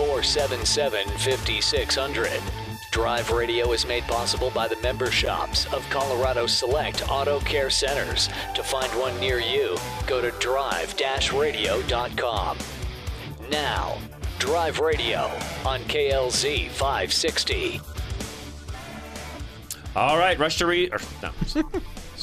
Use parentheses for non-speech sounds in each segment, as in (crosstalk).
477 5600. Drive Radio is made possible by the member shops of Colorado Select Auto Care Centers. To find one near you, go to drive radio.com. Now, Drive Radio on KLZ 560. All right, rush to read. Or, no, (laughs)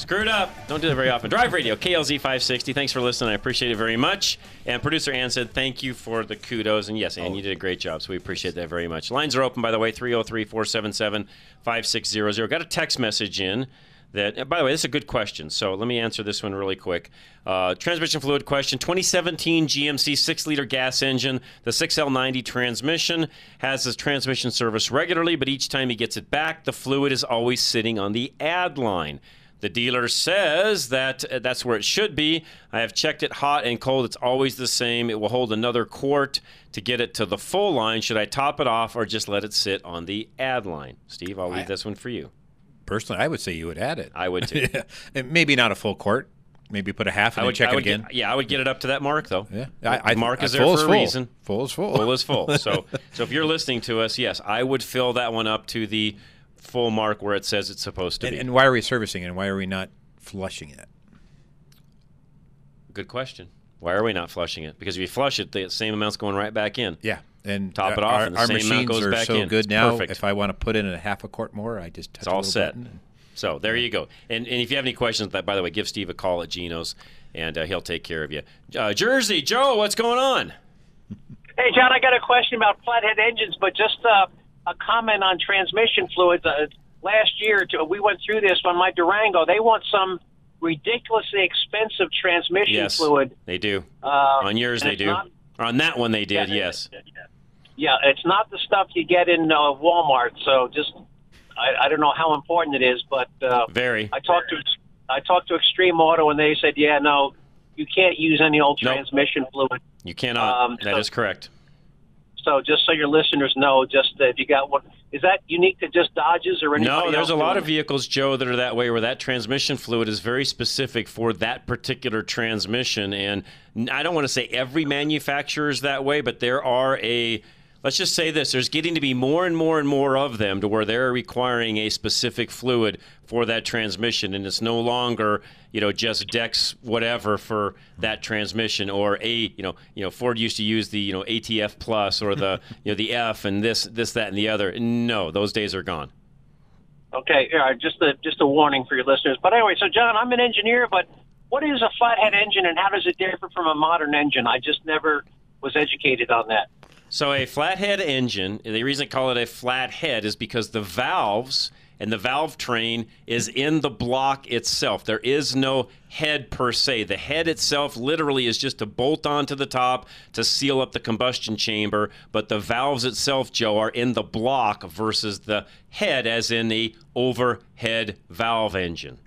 screwed up. Don't do that very often. Drive Radio, KLZ 560. Thanks for listening. I appreciate it very much. And producer Ann said, thank you for the kudos. And yes, Ann, you did a great job. So we appreciate that very much. Lines are open, by the way, 303 477 5600. Got a text message in that, by the way, this is a good question. So let me answer this one really quick. Uh, transmission fluid question 2017 GMC 6 liter gas engine. The 6L90 transmission has this transmission service regularly, but each time he gets it back, the fluid is always sitting on the add line. The dealer says that uh, that's where it should be. I have checked it hot and cold. It's always the same. It will hold another quart to get it to the full line. Should I top it off or just let it sit on the add line? Steve, I'll leave I- this one for you. Personally, I would say you would add it. I would too. (laughs) Maybe not a full quart. Maybe put a half and I would check I it again. Get, yeah, I would get it up to that mark though. Yeah, I, I, mark I, is there full for a full. reason. Full is full. Full is full. (laughs) So, so if you're listening to us, yes, I would fill that one up to the full mark where it says it's supposed to and, be. and why are we servicing it? And why are we not flushing it? Good question. Why are we not flushing it? Because if you flush it, the same amount's going right back in. Yeah, and Top it off, Our, and the our same machines goes are back so in. good It's now. perfect. If I want to put in a half a quart more, I just touch It's all little set. button and- So there you go. And, and if you have any questions, that by the way, give Steve a call at Geno's, and uh, he'll take care of you. Uh, Jersey Joe, what's going on? Hey, John, I got a question about flathead engines, but just uh, a comment on transmission fluids. Uh, last year, to, we went through this on my Durango. They want some ridiculously expensive transmission Yes, fluid. they do. Uh, On yours, they do. not- On that one, they did. Yeah. Yes. Yeah, it's not the stuff you get in uh, Walmart. So just, I, I don't know how important it is, but uh, Very. I talked to I talked to Extreme Auto, and they said, yeah, no, you can't use any old Nope. transmission fluid. You cannot. Um, that so- is correct. So just so your listeners know, just if you got one, is that unique to just Dodges or anybody No, there's a lot of vehicles, Joe, that are that way, where that transmission fluid is very specific for that particular transmission. And I don't want to say every manufacturer is that way, but there are a. Let's just say this: there's getting to be more and more and more of them, to where they're requiring a specific fluid for that transmission, and it's no longer, you know, just Dex whatever for that transmission, or a, you know, you know, Ford used to use the, you know, ATF plus or the, (laughs) you know, the F and this, this, that, and the other. No, those days are gone. Okay, all right, just a just a warning for your listeners. But anyway, so John, I'm an engineer, but what is a flathead engine, and how does it differ from a modern engine? I just never was educated on that. So a flathead engine, the reason I call it a flathead is because the valves and the valve train is in the block itself. There is no head per se. The head itself literally is just a bolt onto the top to seal up the combustion chamber, but the valves itself, Joe, are in the block versus the head as in the overhead valve engine.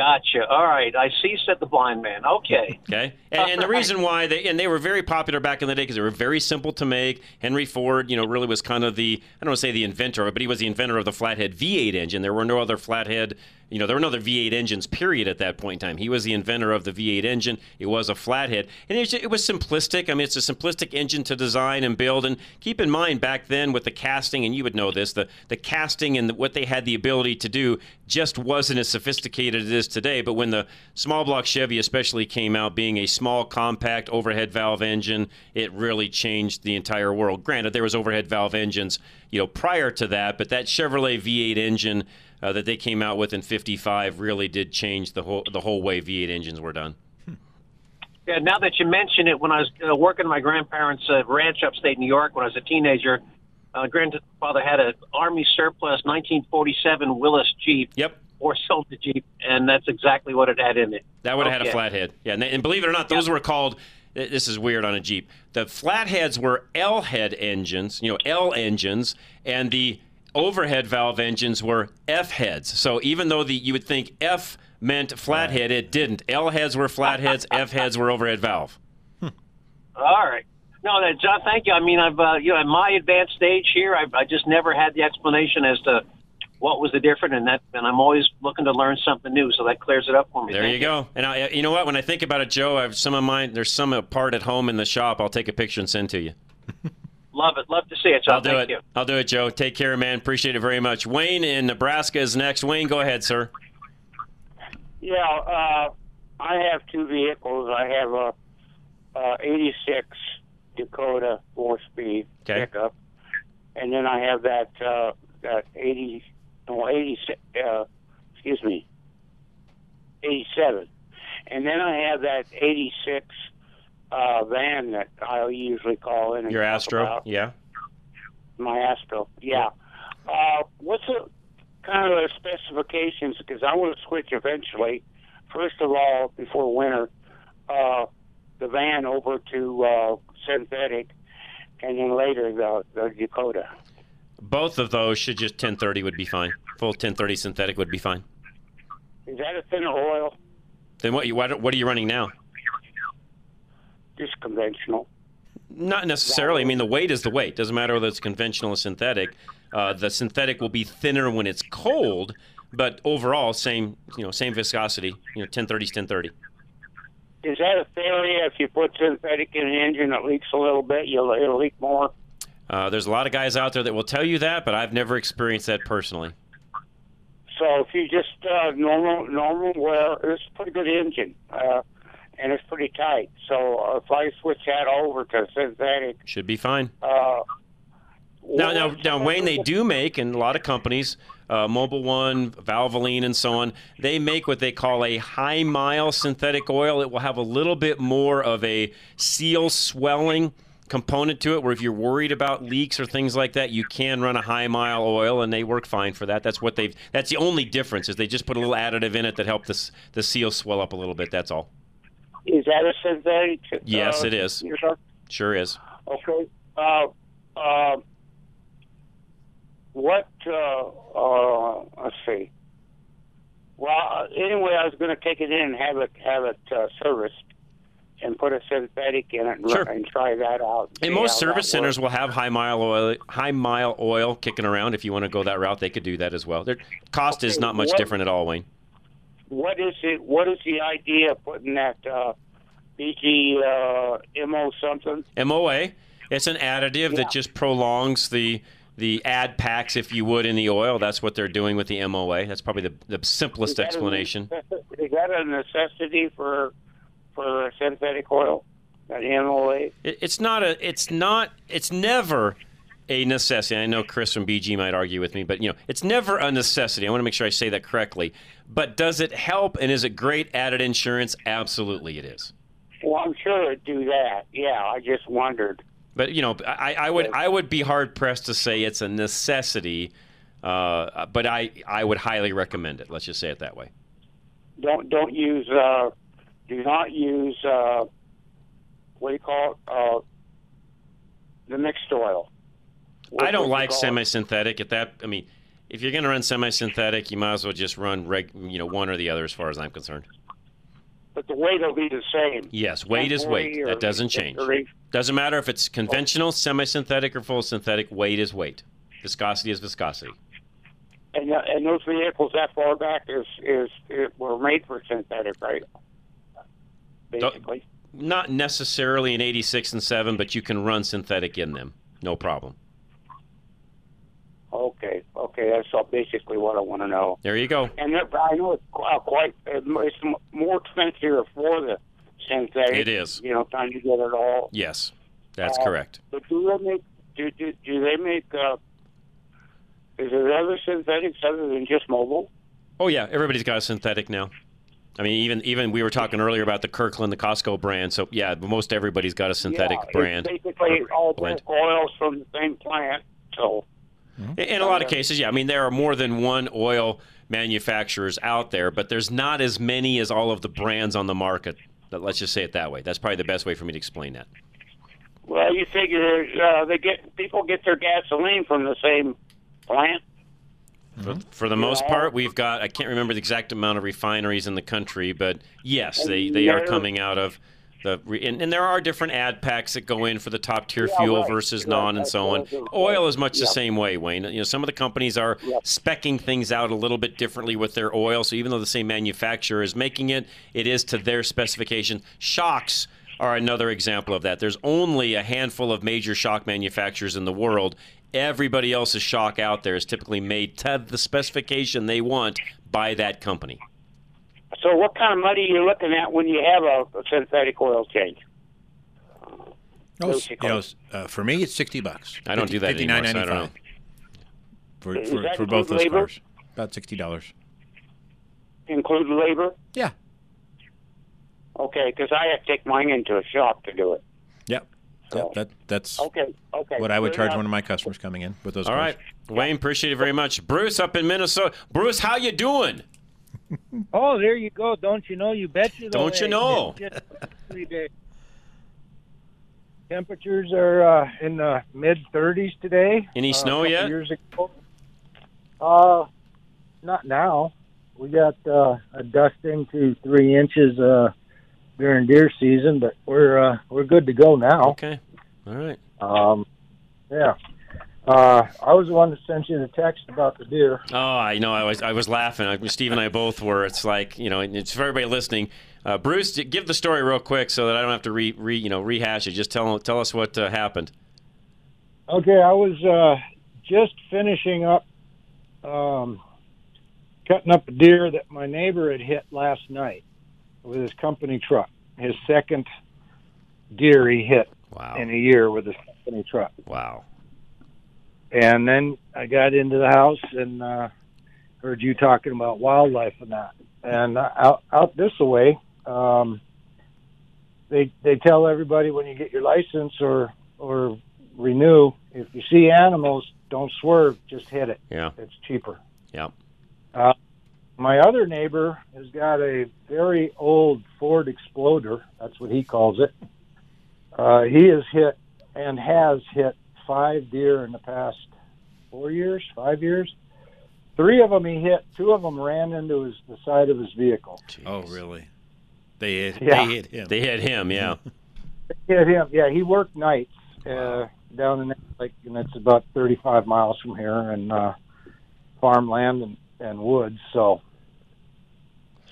Gotcha. All right, I see. Said the blind man. Okay. (laughs) Okay, and, and the reason why they and they were very popular back in the day because they were very simple to make. Henry Ford, you know, really was kind of the I don't want to say the inventor of it, but he was the inventor of the flathead V8 engine. There were no other flathead, you know, there were no other V8 engines. Period. At that point in time, he was the inventor of the V8 engine. It was a flathead, and it was, it was simplistic. I mean, it's a simplistic engine to design and build. And keep in mind, back then with the casting, and you would know this, the the casting and what they had the ability to do just wasn't as sophisticated as it is today. But when the small block Chevy especially came out, being a small, compact overhead valve engine, it really changed the entire world. Granted, there was overhead valve engines, you know, prior to that, but that Chevrolet V8 engine uh, that they came out with in '55 really did change the whole the whole way V8 engines were done. Yeah, now that you mention it, when I was uh, working at my grandparents' uh, ranch upstate New York when I was a teenager, uh, grandfather had an Army surplus 1947 Willys Jeep. Yep. Or sold the Jeep, and that's exactly what it had in it. That would have had a flathead. Yeah, and, they- and believe it or not, those were called this is weird on a Jeep. The flatheads were L head engines, you know, L engines, and the overhead valve engines were F heads. So even though the you would think F meant flathead, it didn't. L heads were flatheads, (laughs) F heads were overhead valve. All right. No, that, John, thank you. I mean, I've uh, you know, at my advanced stage here, I've, I just never had the explanation as to what was the difference, and that, and I'm always looking to learn something new. So that clears it up for me. There Thank you go. And I, you know what? When I think about it, Joe, I've some of mine. There's some part at home in the shop. I'll take a picture and send to you. (laughs) Love it. Love to see it. John. I'll do thank it. you. I'll do it, Joe. Take care, man. Appreciate it very much. Wayne in Nebraska is next. Wayne, go ahead, sir. Yeah, uh, I have two vehicles. I have a, uh 86 Dakota four-speed Okay. pickup, and then I have that uh, that 80 no 86 uh, excuse me 87, and then I have that 86 uh, van that I usually call in. Your Astro. about. Yeah. My Astro, yeah. Uh, what's the kind of the specifications? Because I want to switch eventually. First of all, before winter, uh, the van over to uh, synthetic, and then later the, the Dakota. Both of those should just 1030 would be fine. Full 1030 synthetic would be fine. Is that a thinner oil? Then what? You, what, what are you running now? Just conventional. Not necessarily. I mean, the weight is the weight. Doesn't matter whether it's conventional or synthetic. Uh, the synthetic will be thinner when it's cold, but overall, same you know, same viscosity. You know, 1030 is 1030. Is that a theory? If you put synthetic in an engine that leaks a little bit, you'll it'll leak more. Uh, there's a lot of guys out there that will tell you that, but I've never experienced that personally. So if you just uh, normal normal, well, it's a pretty good engine, uh, and it's pretty tight. So uh, if I switch that over to synthetic, Should be fine. uh, Now, now, now, Wayne, they do make, and a lot of companies, uh, Mobil One, Valvoline, and so on, they make what they call a high mile synthetic oil. It will have a little bit more of a seal swelling component to it, where if you're worried about leaks or things like that, you can run a high mile oil, and they work fine for that. That's what they've. That's the only difference is they just put a little additive in it that help this the seal swell up a little bit. That's all. Is that a synthetic? Yes, uh, it is. Sure is. Okay. Uh, uh, what? Uh, uh, let's see. Well, uh, anyway, I was going to take it in and have it have it uh, serviced and put a synthetic in it and, Sure. and try that out. And most service centers will have high mile oil, high mile oil kicking around. If you want to go that route, they could do that as well. Their cost is not much what- different at all, Wayne. What is it? What is the idea of putting that uh, BG uh, MO something? MOA. It's an additive Yeah. that just prolongs the the add packs, if you would, in the oil. That's what they're doing with the MOA. That's probably the, the simplest a explanation. necess- Is that a necessity for for synthetic oil? That MOA? It, it's not a. It's not. It's never a necessity. I know Chris from BG might argue with me, but you know, it's never a necessity. I want to make sure I say that correctly. But does it help and is it great added insurance? Absolutely, it is. Well, I'm sure it'd do that. Yeah, I just wondered. But you know, I, I would I would be hard pressed to say it's a necessity. Uh, but I I would highly recommend it. Let's just say it that way. Don't don't use. Uh, do not use. Uh, what do you call it? Uh, the mixed oil. I don't like semi-synthetic. At that, I mean, if you're going to run semi-synthetic, you might as well just run reg, you know, one or the other, as far as I'm concerned. But the weight will be the same. Yes, weight is weight. or That doesn't change. Doesn't matter if it's conventional, semi-synthetic, or full synthetic. Weight is weight. Viscosity is viscosity. And uh, and those vehicles that far back is is, it were made for synthetic, right? Basically. Not necessarily in 86 and 7, but you can run synthetic in them. No problem. Okay, okay, that's all basically what I want to know. There you go. And I know it's uh, quite it's more expensive for the synthetic. It is. You know, trying to get it all. Yes, that's Uh, correct. But do they make do do, do they make? Uh, is there other synthetics other than just Mobil? Oh yeah, everybody's got a synthetic now. I mean, even even we were talking earlier about the Kirkland, the Costco brand. So yeah, most everybody's got a synthetic yeah, brand. Basically all blend. oils from the same plant. So In- In a lot of cases, yeah. I mean, there are more than one oil manufacturers out there, but there's not as many as all of the brands on the market. Let- Let's just say it that way. That's probably the best way for me to explain that. Well, you figure uh, they get people get their gasoline from the same plant. For the most part, we've got I can't remember the exact amount of refineries in the country, but yes, they, they They're- coming out of the re- and, and there are different ad packs that go in for the top tier Yeah, fuel right. versus Right. non and so on. I was gonna say. Oil is much the same way, Wayne. You know, some of the companies are Yep. specking things out a little bit differently with their oil. So even though the same manufacturer is making it, it is to their specification. Shocks are another example of that. There's only a handful of major shock manufacturers in the world. Everybody else's shock out there is typically made to the specification they want by that company. So, what kind of money are you looking at when you have a, a synthetic oil change? Oh, you know, uh, for me, it's sixty bucks. I don't do that anymore, so I don't know. For, for, for both those labor? cars, about sixty dollars. Include labor? Yeah. Okay, because I have to take mine into a shop to do it. Yep. So- That, that's Okay, okay. what I would Good charge enough. one of my customers coming in with those. All cars. right, Wayne, appreciate it very much. Bruce up in Minnesota. Bruce, how you doing? (laughs) Oh, there you go. Don't you know? You bet you. Don't you know? Three days. Temperatures are uh, in the mid 30s today. Any Uh, snow yet? Years ago. Uh, not now. We got uh, a dusting to three inches uh, during deer season, but we're uh, we're good to go now. Okay, all right. Um, yeah. Uh, I was the one that sent you the text about the deer. Oh, I know. I was I was laughing. I, Steve and I both were. It's like you know, it's for everybody listening. Uh, Bruce, give the story real quick so that I don't have to re, re you know rehash it. Just tell tell us what uh, happened. Okay, I was uh, just finishing up um, cutting up a deer that my neighbor had hit last night with his company truck. His second deer he hit Wow. in a year with his company truck. Wow. And then I got into the house and uh, heard you talking about wildlife and that. And uh, out out this way, um, they they tell everybody when you get your license or or renew, if you see animals, don't swerve, just hit it. Yeah. It's cheaper. Yeah. Uh, my other neighbor has got a very old Ford Exploder. That's what he calls it. Uh, he has hit and has hit five deer in the past four years, five years. Three of them he hit. Two of them ran into his, the side of his vehicle. Oh, really? They hit, Yeah. they hit him. They hit him. Yeah. (laughs) they Hit him. Yeah, he worked nights uh, down in that lake, and it's about 35 miles from here, and uh, farmland and, and woods. So,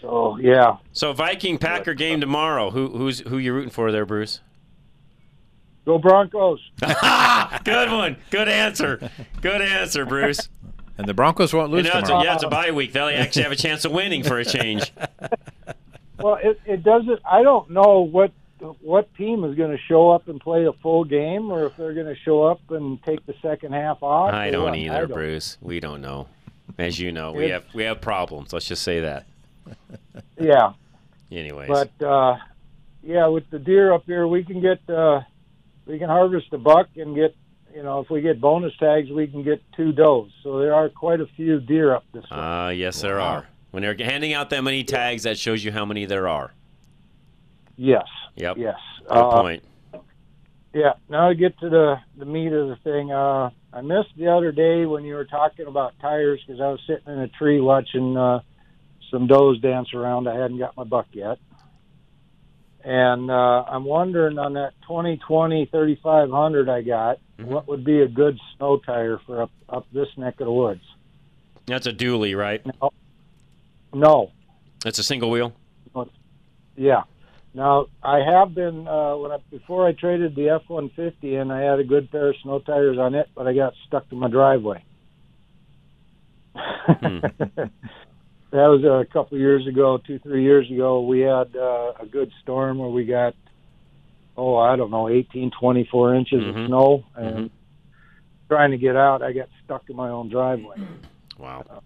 so yeah, So Viking Packer game tomorrow. Who who's who you rooting for there, Bruce? Go Broncos. (laughs) Good one. Good answer. Good answer, Bruce. and the Broncos won't You lose know, it's a, tomorrow. yeah, it's a bye week. They'll actually have a chance of winning for a change. (laughs) Well, it, it doesn't. I don't know what what team is going to show up and play a full game, or if they're going to show up and take the second half off. I don't what. either, I don't. Bruce. We don't know. As you know, we It's- have we have problems. Let's just say that. (laughs) Yeah, Anyways. but uh, yeah, with the deer up here, we can get uh, we can harvest a buck and get you know if we get bonus tags, we can get two does. So there are quite a few deer up this way. Ah, yes, there are. When they're handing out that many tags, that shows you how many there are. yes, Yep. yes. Good Uh, point. Yeah. Now to get to the the meat of the thing. Uh, I missed the other day when you were talking about tires because I was sitting in a tree watching uh, some does dance around. I hadn't got my buck yet, and uh, I'm wondering on that 2020 3500 I got, Mm-hmm. what would be a good snow tire for up up this neck of the woods? That's a dually, right? No. That's a single wheel. Yeah. Now I have been uh, when I before I traded the F one fifty and I had a good pair of snow tires on it, but I got stuck in my driveway. Hmm. (laughs) that was a couple of years ago, two three years ago. We had uh, a good storm where we got oh I don't know eighteen twenty four inches Mhm. of snow and trying to get out, I got stuck in my own driveway. Wow.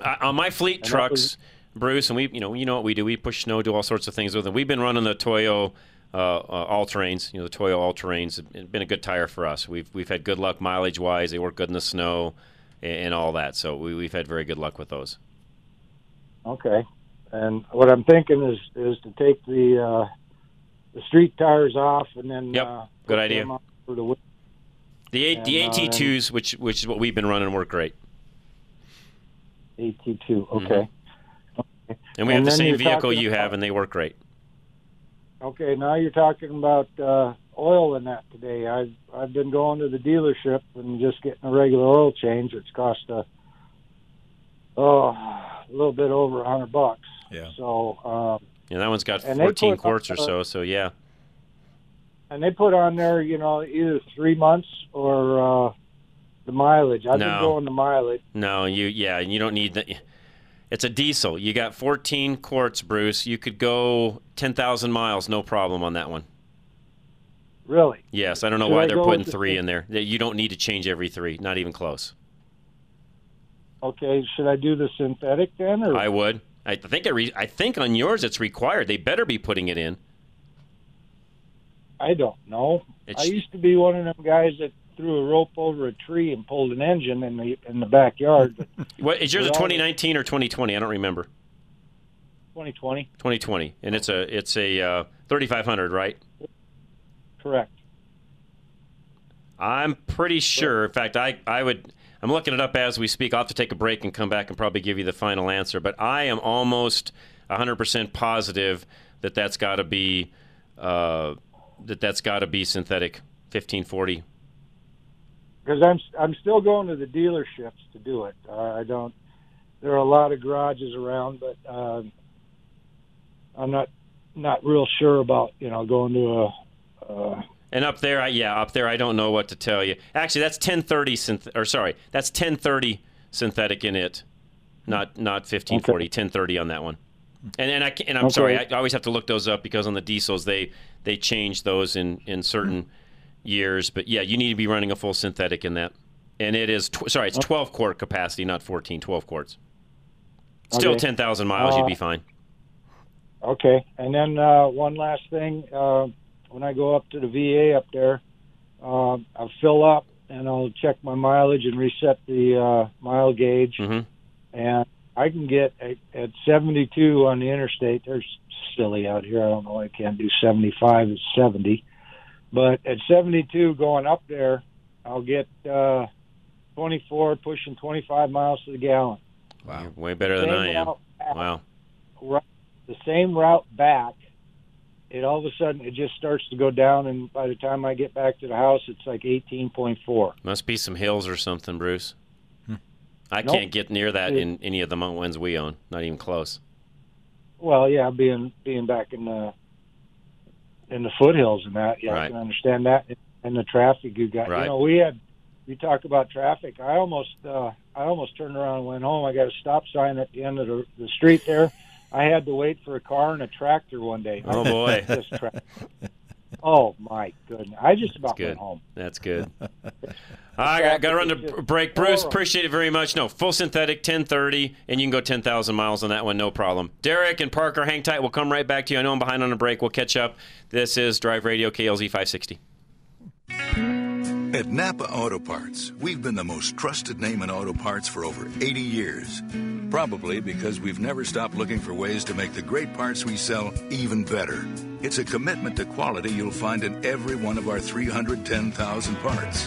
Uh, on my fleet trucks, was- Bruce, and we, you know, you know what we do. We push snow, do all sorts of things with them. We've been running the Toyo uh, uh, all terrains. You know, the Toyo all terrains. It's been a good tire for us. We've we've had good luck mileage wise. They work good in the snow and, and all that. So we, we've had very good luck with those. Okay. and what I'm thinking is is to take the uh, the street tires off and then Yep. uh, Good idea. for the. The A- the And, uh, AT2s, which which is what we've been running, work great. AT2. Mm-hmm. Okay. And we And have the same vehicle you have, and they work great. Okay. Now you're talking about uh, oil in that today. I've I've been going to the dealership and just getting a regular oil change. It's cost a oh little bit over a hundred bucks. Yeah. So um, Yeah, that one's got 14 quarts or so. So yeah, and they put on there, you know, either three months or uh, the mileage. I've No. been going the mileage. no, you yeah, you don't need that. It's a diesel. You got 14 quarts, Bruce. You could go 10,000 miles, no problem on that one. Really? Yes, I don't know Should why I they're putting with the three same- in there. You don't need to change every three, not even close. Okay. Should I do the synthetic then, or I would. I think I, re- I think on yours it's required. They better be putting it in. I don't know. It's- I used to be one of them guys that threw a rope over a tree and pulled an engine in the in the backyard. (laughs) What is yours a Well- 2019 or 2020? I don't remember. 2020, 2020, and it's a it's a uh, 3500, right? correct. I'm pretty sure. In fact, I, I would. I'm looking it up as we speak. I'll have to take a break and come back and probably give you the final answer. But I am almost 100% positive that that's got to be uh, that that's got to be synthetic 1540. Because I'm I'm still going to the dealerships to do it. Uh, I don't. There are a lot of garages around, but uh, I'm not not real sure about you know going to a. Uh, And up there, I, yeah, up there, I don't know what to tell you. Actually, that's 1030 synth. Or sorry, that's 1030 synthetic in it, not not 1540. 1030 on that one. And and I and I'm Okay. sorry, I always have to look those up because on the diesels they they change those in in certain years. But yeah, you need to be running a full synthetic in that. And it is tw- sorry, it's 12 quart capacity, not 14. 12 quarts. Still Okay. 10,000 miles, you'd Uh, be fine. Okay, and then uh, one last thing. Uh, when I go up to the VA up there, uh, I'll fill up and I'll check my mileage and reset the uh, mile gauge, hmm and I can get at, at 72 on the interstate. They're silly out here. I don't know why I can't do 75. It's 70, but at 72 going up there, I'll get uh, 24, pushing 25 miles to the gallon. Wow. way better than I am. back- Wow. ru- the same route back, it all of a sudden it just starts to go down, and by the time I get back to the house, it's like eighteen point four. Must be some hills or something, Bruce. I Nope. can't get near that It- in any of the mountain ones we own. Not even close. Well, yeah, being being back in the in the foothills and that, yeah, I can understand that. And the traffic you got, Right. you know, we had. You talk about traffic. I almost, uh, I almost turned around and went home. I got a stop sign at the end of the, the street there. I had to wait for a car and a tractor one day. Oh (laughs) boy, oh my goodness! I just about went home. that's good. I got, got to run to break. Bruce, appreciate it very much. No, full synthetic, 1030, and you can go 10,000 miles on that one, no problem. Derek and Parker, hang tight. We'll come right back to you. I know I'm behind on a break. We'll catch up. This is Drive Radio KLZ 560. At Napa Auto Parts, we've been the most trusted name in auto parts for over 80 years. Probably because we've never stopped looking for ways to make the great parts we sell even better. It's a commitment to quality you'll find in every one of our 310,000 parts.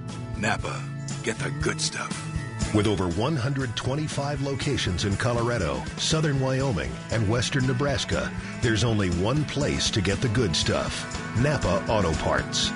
Napa, get the good stuff. With over 125 locations in Colorado, southern Wyoming, and western Nebraska, there's only one place to get the good stuff Napa Auto Parts.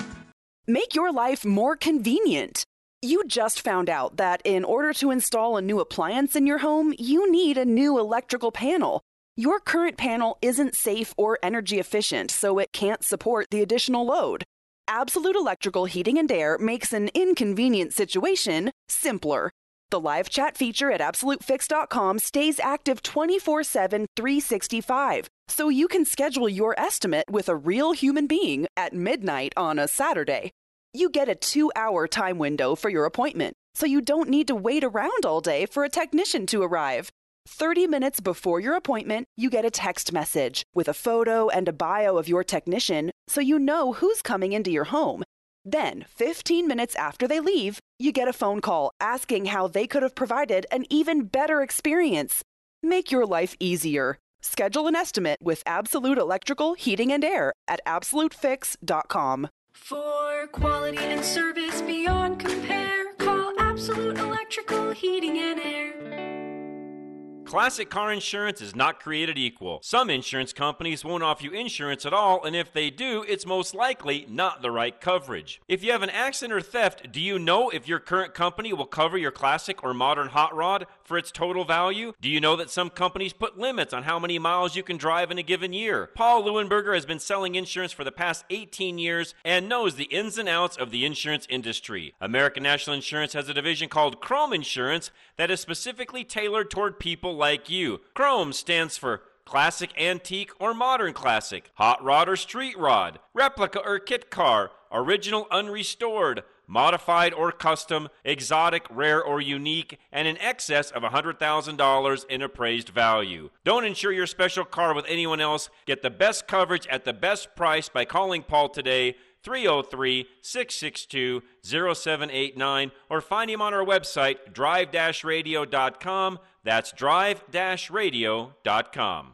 Make your life more convenient. You just found out that in order to install a new appliance in your home, you need a new electrical panel. Your current panel isn't safe or energy efficient, so it can't support the additional load. Absolute Electrical Heating and Air makes an inconvenient situation simpler. The live chat feature at AbsoluteFix.com stays active 24 7, 365, so you can schedule your estimate with a real human being at midnight on a Saturday. You get a two hour time window for your appointment, so you don't need to wait around all day for a technician to arrive. 30 minutes before your appointment, you get a text message with a photo and a bio of your technician so you know who's coming into your home. Then, 15 minutes after they leave, you get a phone call asking how they could have provided an even better experience. Make your life easier. Schedule an estimate with Absolute Electrical Heating and Air at AbsoluteFix.com. For quality and service beyond compare, call Absolute Electrical Heating and Air. Classic car insurance is not created equal. Some insurance companies won't offer you insurance at all, and if they do, it's most likely not the right coverage. If you have an accident or theft, do you know if your current company will cover your classic or modern hot rod for its total value? Do you know that some companies put limits on how many miles you can drive in a given year? Paul Leuenberger has been selling insurance for the past 18 years and knows the ins and outs of the insurance industry. American National Insurance has a division called Chrome Insurance that is specifically tailored toward people like you. Chrome stands for classic, antique, or modern classic, hot rod or street rod, replica or kit car, original unrestored, modified or custom, exotic, rare, or unique, and in excess of $100,000 in appraised value. Don't insure your special car with anyone else. Get the best coverage at the best price by calling Paul today. 303 662 0789 or find him on our website drive radio.com. That's drive radio.com.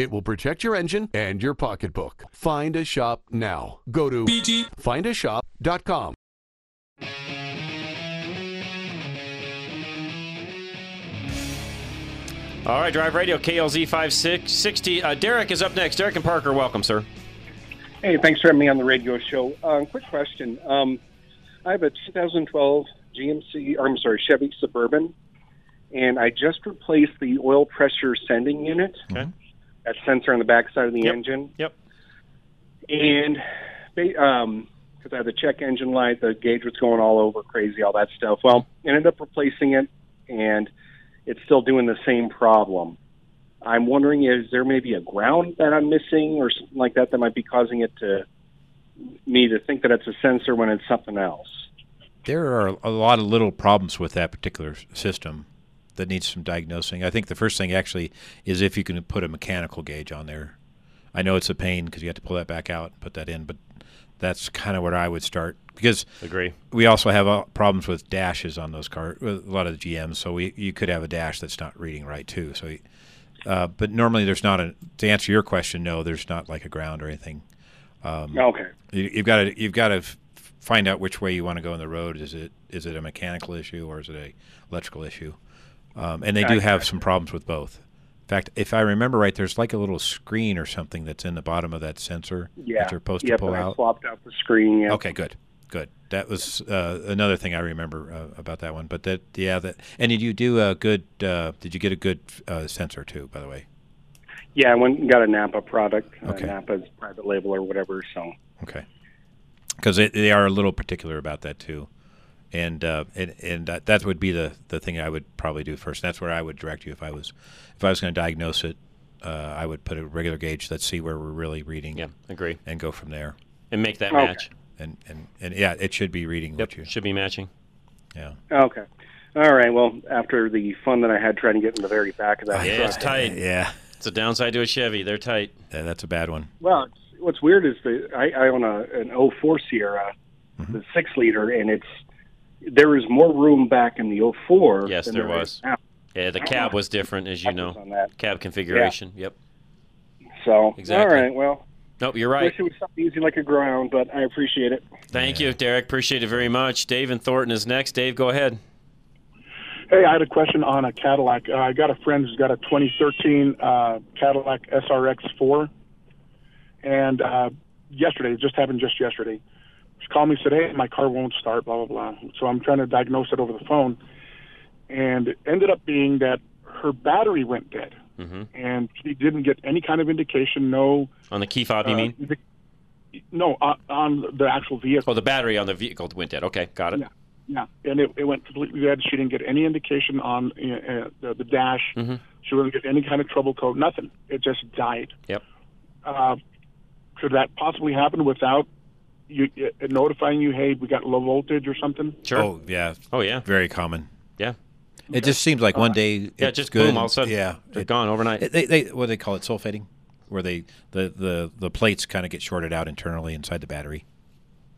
It will protect your engine and your pocketbook. Find a shop now. Go to bgfindashop.com. All right, Drive Radio, KLZ 560. Uh, Derek is up next. Derek and Parker, welcome, sir. Hey, thanks for having me on the radio show. Um, quick question. Um, I have a 2012 GMC, or I'm sorry, Chevy Suburban, and I just replaced the oil pressure sending unit. Okay. That sensor on the backside of the Yep. engine. Yep. And ba- um, because I had the check engine light, the gauge was going all over, crazy, all that stuff. Well, ended up replacing it, and it's still doing the same problem. I'm wondering, is there maybe a ground that I'm missing or something like that that might be causing it to me to think that it's a sensor when it's something else? There are a lot of little problems with that particular system that needs some diagnosing. I think the first thing actually is if you can put a mechanical gauge on there. I know it's a pain because you have to pull that back out and put that in, but that's kind of where I would start because agree. We also have uh, problems with dashes on those cars, a lot of the GMs. So we you could have a dash that's not reading right too. So, uh, but normally there's not a. To answer your question, no, there's not like a ground or anything. Um, Okay. You, you've got to you've got to f- find out which way you want to go on the road. Is it is it a mechanical issue or is it a electrical issue? Um, and they do have some problems with both. In fact, if I remember right, there's like a little screen or something that's in the bottom of that sensor Yeah. that you're supposed yep, to pull and I out. swapped out the screen. Yeah. Okay, good, good. That was uh, another thing I remember uh, about that one. But that, yeah, that. And did you do a good? Uh, did you get a good uh, sensor too? By the way. Yeah, I went and got a Napa product. Okay. Uh, Napa's private label or whatever. So Okay. Because they, they are a little particular about that too, and uh, and and that, that would be the, the thing I would probably do first. That's where I would direct you if I was if I was going to diagnose it. Uh, I would put a regular gauge. Let's see where we're really reading. Yeah, agree. And go from there. And make that Okay. match. And, and and yeah, it should be reading what you should be matching. Yeah. okay. All right. Well, after the fun that I had trying to get in the very back of that Yeah, truck, it's tight. Yeah. It's a downside to a Chevy. They're tight. Yeah, that's a bad one. Well, what's weird is the I, I own a an 04 Sierra, Mm-hmm. the six liter, and it's there is more room back in the 04. Yes, than there is was. now. Yeah, the cab was different, as you know. on that. Cab configuration. Yep. So Exactly. all right. Well, Nope, you're right. wish it was something easy like a ground, but I appreciate it. Thank you, Derek. Appreciate it very much. Dave and Thornton is next. Dave, go ahead. Hey, I had a question on a Cadillac. Uh, I got a friend who's got a 2013 uh, Cadillac SRX4, And uh, yesterday, it just happened just yesterday. She called me, said, "Hey, my car won't start." Blah blah blah. So I'm trying to diagnose it over the phone, and it ended up being that her battery went dead, hmm and she didn't get any kind of indication. No. On the key fob, you uh, mean? the- no, on, on the actual vehicle. Oh, the battery on the vehicle went dead. Okay, got it. Yeah, yeah, and it, it went completely dead. She didn't get any indication on uh, uh, the, the dash. hmm She didn't get any kind of trouble code. Nothing. It just died. Yep. Uh, could that possibly happen without you uh, notifying you? Hey, we got low voltage or something. Sure. Oh yeah. Oh yeah. Very common. Yeah. It just seems like one day Yeah, just good. boom, all of a sudden, yeah, they're gone overnight. They, they what do they call it sulfating, where they the the the plates kind of get shorted out internally inside the battery.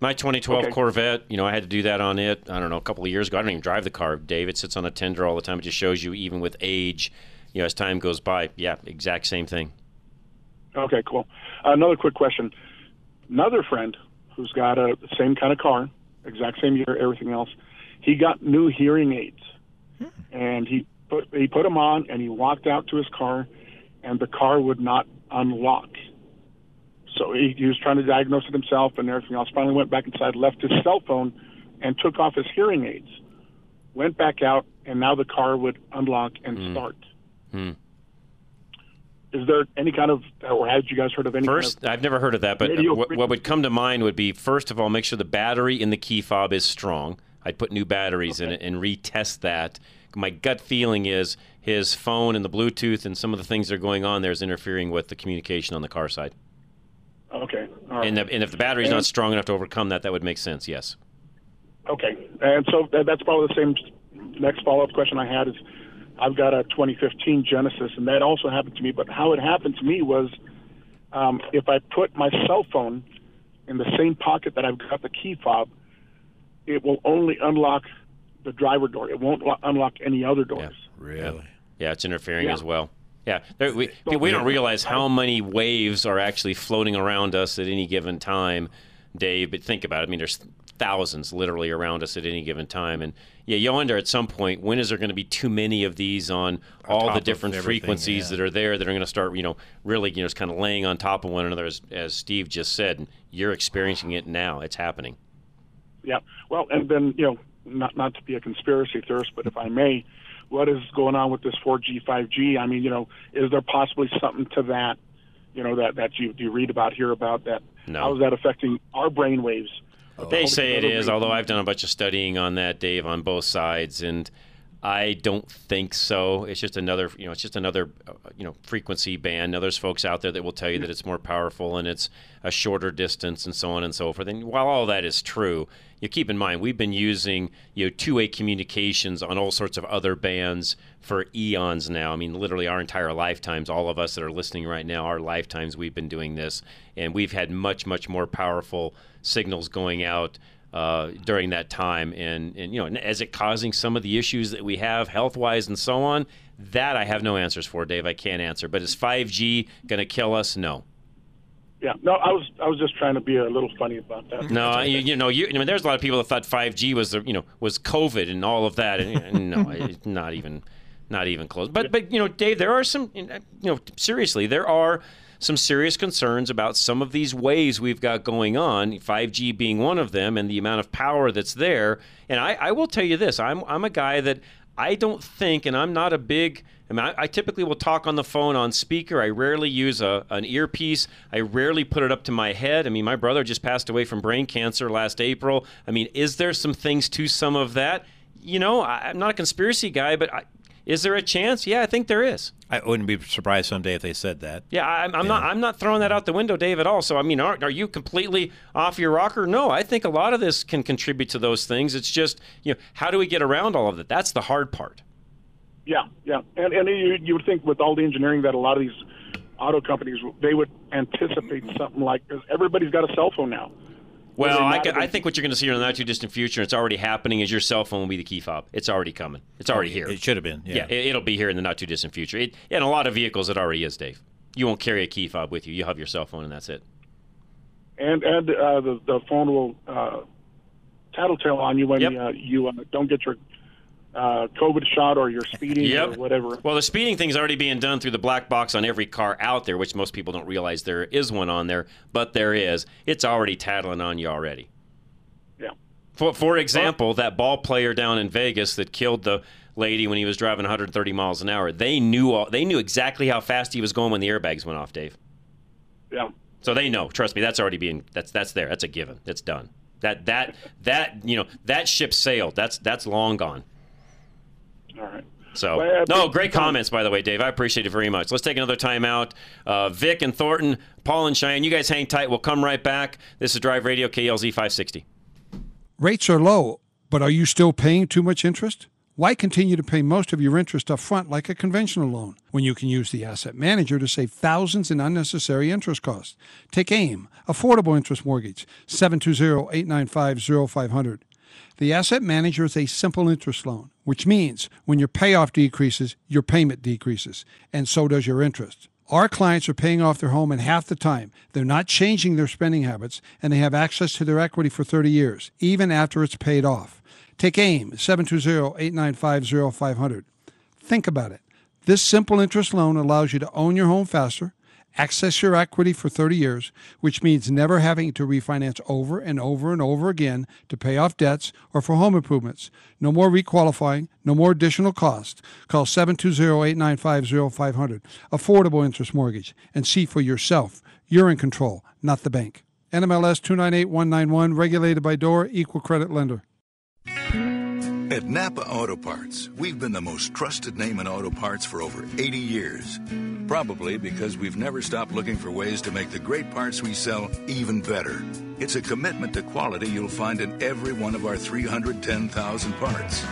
My 2012 Okay. Corvette, you know, I had to do that on it. I don't know, a couple of years ago. I don't even drive the car. Dave, it sits on a tender all the time. It just shows you, even with age, you know, as time goes by. Yeah, exact same thing. Okay, cool. another quick question. Another friend who's got a same kind of car, exact same year, everything else. He got new hearing aids, and he put he put them on, and he walked out to his car, and the car would not unlock. So he, he was trying to diagnose it himself and everything else. Finally, went back inside, left his cell phone, and took off his hearing aids. Went back out, and now the car would unlock and start. Hmm. Is there any kind of, or had you guys heard of any? First, kind I've never heard of that, but Radio what, what would come to mind would be first of all, make sure the battery in the key fob is strong. I'd put new batteries in it and retest that. My gut feeling is his phone and the Bluetooth and some of the things that are going on there is interfering with the communication on the car side. okay, right. And, the, and if the battery's not strong enough to overcome that, that would make sense. Yes. Okay, and so that's probably the same. Next follow-up question I had is, I've got a 2015 Genesis, and that also happened to me. But how it happened to me was, um, if I put my cell phone in the same pocket that I've got the key fob, it will only unlock the driver door. It won't lo- unlock any other doors. Really? Yeah, it's interfering Yeah. as well. Yeah, there, we, we don't realize how many waves are actually floating around us at any given time, Dave. But think about it. I mean, there's thousands literally around us at any given time, and yeah, you wonder at some point when is there going to be too many of these on all top the different frequencies yeah. that are there that are going to start, you know, really, you know, just kind of laying on top of one another, as, as Steve just said. And you're experiencing it now. It's happening. Yeah. Well, and then you know, not not to be a conspiracy theorist, but if I may, what is going on with this 4G, 5G? I mean, you know, is there possibly something to that? You know, that that you you read about, hear about that? No. How is that affecting our brain waves? They say it is, although I've done a bunch of studying on that, Dave, on both sides, and I don't think so. It's just another, you know, it's just another, uh, you know, frequency band. Now, there's folks out there that will tell you that it's more powerful and it's a shorter distance and so on and so forth. And while all that is true, you keep in mind we've been using, you know, two-way communications on all sorts of other bands for eons now. I mean, literally our entire lifetimes. All of us that are listening right now, our lifetimes we've been doing this, and we've had much, much more powerful signals going out uh, during that time. And, and, you know, is it causing some of the issues that we have health wise and so on? That I have no answers for, Dave. I can't answer. But is 5G going to kill us? No. Yeah. No, I was I was just trying to be a little funny about that. No, you, you know, you, I mean, there's a lot of people that thought 5G was, the, you know, was COVID and all of that, and, and no, it's not even, not even close. But, but you know, Dave, there are some, you know, seriously, there are some serious concerns about some of these ways we've got going on. 5G being one of them, and the amount of power that's there. And I, I will tell you this: I'm, I'm a guy that I don't think, and I'm not a big. I mean, I, I typically will talk on the phone on speaker. I rarely use a, an earpiece. I rarely put it up to my head. I mean, my brother just passed away from brain cancer last April. I mean, is there some things to some of that? You know, I, I'm not a conspiracy guy, but I, is there a chance? Yeah, I think there is. I wouldn't be surprised someday if they said that. Yeah, I'm, I'm not. I'm not throwing that out the window, Dave, at all. So, I mean, are, are you completely off your rocker? No, I think a lot of this can contribute to those things. It's just, you know, how do we get around all of that? That's the hard part. Yeah, yeah, and and you you would think with all the engineering that a lot of these auto companies they would anticipate something like because everybody's got a cell phone now. Well, I, not ca- it- I think what you're going to see in the not too distant future, and it's already happening, is your cell phone will be the key fob. It's already coming. It's already here. It should have been. Yeah. it, it'll be here in the not too distant future. It, in a lot of vehicles, it already is, Dave. You won't carry a key fob with you. You have your cell phone, and that's it. and and uh, the the phone will uh, tattletale on you when uh, you uh, don't get your uh, COVID shot or you're speeding Yep. or whatever. Well, the speeding thing's already being done through the black box on every car out there, which most people don't realize there is one on there, but there is. It's already tattling on you already. Yeah. For for example, that ball player down in Vegas that killed the lady when he was driving 130 miles an hour. They knew all, they knew exactly how fast he was going when the airbags went off, Dave. Yeah. So they know. Trust me, that's already being that's that's there. That's a given. That's done. That that that you know that ship sailed. That's that's long gone. All right. So Well, no, big- great comments by the way, Dave. I appreciate it very much. Let's take another time out. Uh, Vic and Thornton, Paul and Cheyenne, you guys hang tight. We'll come right back. This is Drive Radio KLZ 560. Rates are low, but are you still paying too much interest? Why continue to pay most of your interest up front like a conventional loan when you can use the asset manager to save thousands in unnecessary interest costs? Take AIM, Affordable Interest Mortgage, 720-895-0500. The asset manager is a simple interest loan, which means when your payoff decreases, your payment decreases, and so does your interest. Our clients are paying off their home in half the time. They're not changing their spending habits, and they have access to their equity for 30 years, even after it's paid off. Take AIM, 720-895-0500. Think about it. This simple interest loan allows you to own your home faster, access your equity for 30 years, which means never having to refinance over and over and over again to pay off debts or for home improvements. No more requalifying, no more additional cost. Call 720-895-0500. Affordable interest mortgage and see for yourself. You're in control, not the bank. NMLS 298191, regulated by DOR, equal credit lender. At Napa Auto Parts, we've been the most trusted name in auto parts for over 80 years. Probably because we've never stopped looking for ways to make the great parts we sell even better. It's a commitment to quality you'll find in every one of our 310,000 parts.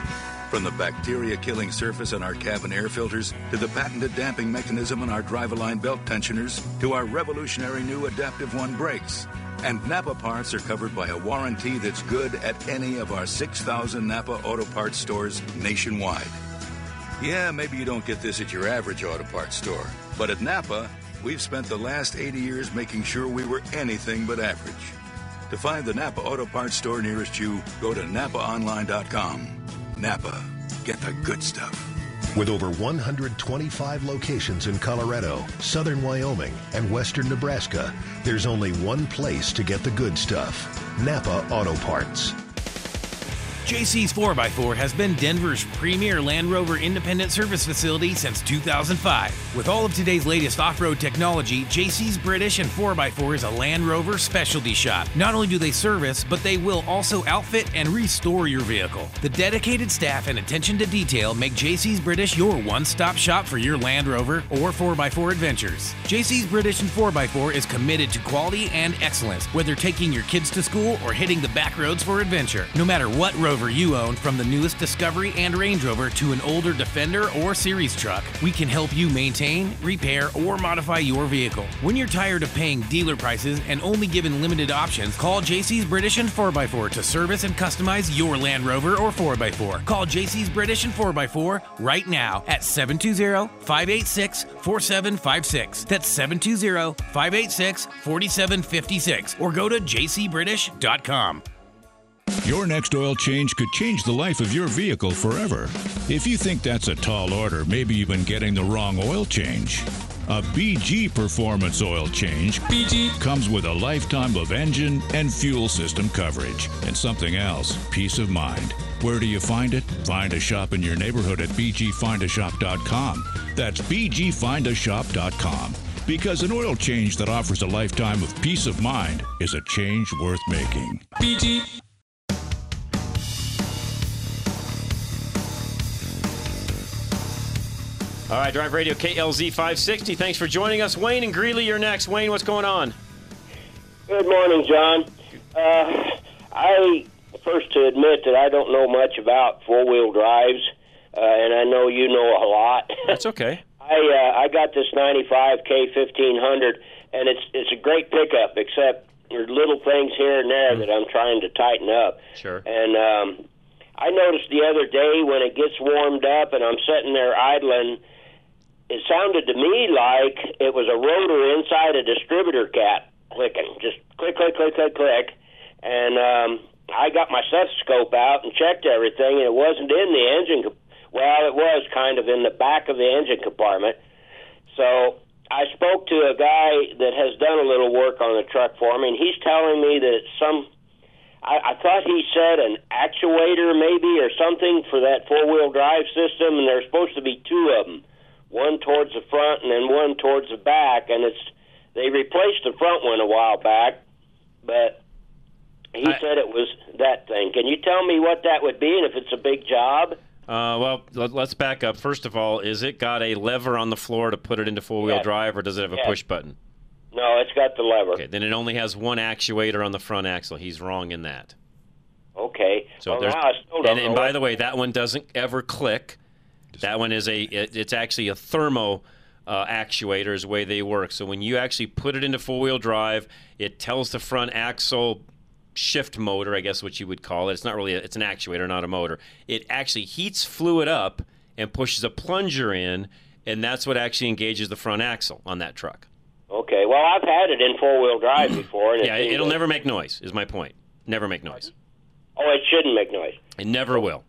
From the bacteria killing surface on our cabin air filters, to the patented damping mechanism on our drive line belt tensioners, to our revolutionary new Adaptive One brakes. And Napa parts are covered by a warranty that's good at any of our 6,000 Napa Auto Parts stores nationwide. Yeah, maybe you don't get this at your average auto parts store, but at Napa, we've spent the last 80 years making sure we were anything but average. To find the Napa Auto Parts store nearest you, go to napaonline.com. Napa, get the good stuff. With over 125 locations in Colorado, southern Wyoming, and western Nebraska, there's only one place to get the good stuff Napa Auto Parts. JC's 4x4 has been Denver's premier Land Rover independent service facility since 2005. With all of today's latest off road technology, JC's British and 4x4 is a Land Rover specialty shop. Not only do they service, but they will also outfit and restore your vehicle. The dedicated staff and attention to detail make JC's British your one stop shop for your Land Rover or 4x4 adventures. JC's British and 4x4 is committed to quality and excellence, whether taking your kids to school or hitting the back roads for adventure. No matter what You own, from the newest Discovery and Range Rover to an older Defender or Series truck, we can help you maintain, repair, or modify your vehicle. When you're tired of paying dealer prices and only given limited options, call JC's British and 4x4 to service and customize your Land Rover or 4x4. Call JC's British and 4x4 right now at 720-586-4756. That's 720-586-4756 or go to jcbritish.com. Your next oil change could change the life of your vehicle forever. If you think that's a tall order, maybe you've been getting the wrong oil change. A BG Performance oil change BG comes with a lifetime of engine and fuel system coverage and something else, peace of mind. Where do you find it? Find a shop in your neighborhood at bgfindashop.com. That's bgfindashop.com. Because an oil change that offers a lifetime of peace of mind is a change worth making. BG All right, Drive Radio KLZ 560. Thanks for joining us. Wayne and Greeley, you're next. Wayne, what's going on? Good morning, John. Uh, I first to admit that I don't know much about four wheel drives, uh, and I know you know a lot. That's (laughs) okay. I uh, I got this '95 K fifteen hundred, and it's it's a great pickup. Except there's little things here and there that I'm trying to tighten up. Sure. And um, I noticed the other day when it gets warmed up and I'm sitting there idling, it sounded to me like it was a rotor inside a distributor cap clicking, just click, click, click, click, click. And um, I got my stethoscope out and checked everything, and it wasn't in the engine. Well, it was kind of in the back of the engine compartment. So I spoke to a guy that has done a little work on the truck for me, and he's telling me that some. I, I thought he said an actuator maybe or something for that four wheel drive system, and there's supposed to be two of them, one towards the front and then one towards the back, and it's they replaced the front one a while back, but he said it was that thing. Can you tell me what that would be, and if it's a big job? Uh, well, let, let's back up. First of all, is it got a lever on the floor to put it into four wheel Yes. drive, or does it have a push button? No, it's got the lever. Okay, then it only has one actuator on the front axle. He's wrong in that. Okay. So well, there's, now I still don't and, and by the way, that one doesn't ever click. That one is a it, it's actually a thermo uh, actuator is the way they work. So when you actually put it into four wheel drive, it tells the front axle shift motor, I guess what you would call it. It's not really a, it's an actuator, not a motor. It actually heats fluid up and pushes a plunger in, and that's what actually engages the front axle on that truck. Okay. Well, I've had it in four wheel drive (clears throat) before, and Yeah, it seems it'll like- never make noise. Is my point. Never make noise. Oh, it shouldn't make noise. It never will.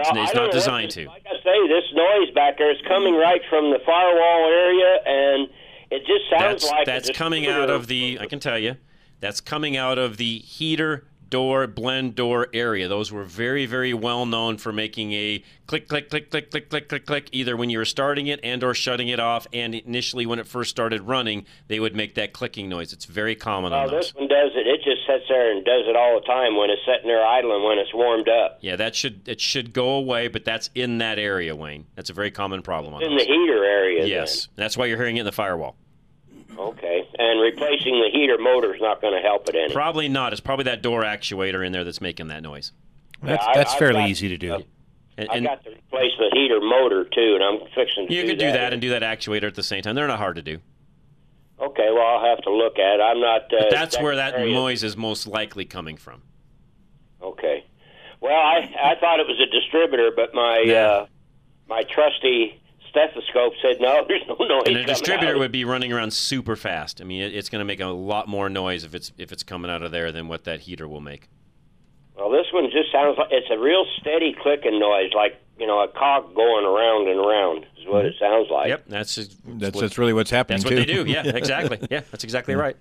It's, Well, it's know, designed to. Like I say, this noise back there is coming right from the firewall area, and it just sounds that's, like that's coming out of the i can tell you that's coming out of the heater door blend door area. Those were very very well known for making a click click click click click click click click either when you were starting it and or shutting it off and initially when it first started running they would make that clicking noise. It's very common Well, on those this one does it. It just sits there and does it all the time when it's sitting there idling when it's warmed up. yeah that should it should go away but that's in that area wayne that's a very common problem on in those. the heater area. yes that's why you're hearing it in the firewall Okay. And replacing the heater motor is not going to help it any. probably not it's probably that door actuator in there that's making that noise That's, Yeah, that's I've fairly got- easy to do. and, I got to replace the heater motor too, and I'm fixing to you do could do that. that and do that actuator at the same time they're not hard to do Okay. Well, I'll have to look at it. I'm not. Uh, that's where that area. noise is most likely coming from. Okay. Well, I I thought it was a distributor, but my uh, my trusty stethoscope said no. (laughs) There's no noise. And a distributor would be running around super fast. I mean, it, it's going to make a lot more noise if it's if it's coming out of there than what that heater will make. Well, this one just sounds like it's a real steady clicking noise, like you know a cog going around and around. Is what it mm-hmm. sounds like. Yep, that's just, That's that's really what's happening that's what they do. Yeah, (laughs) exactly. Yeah, that's exactly right.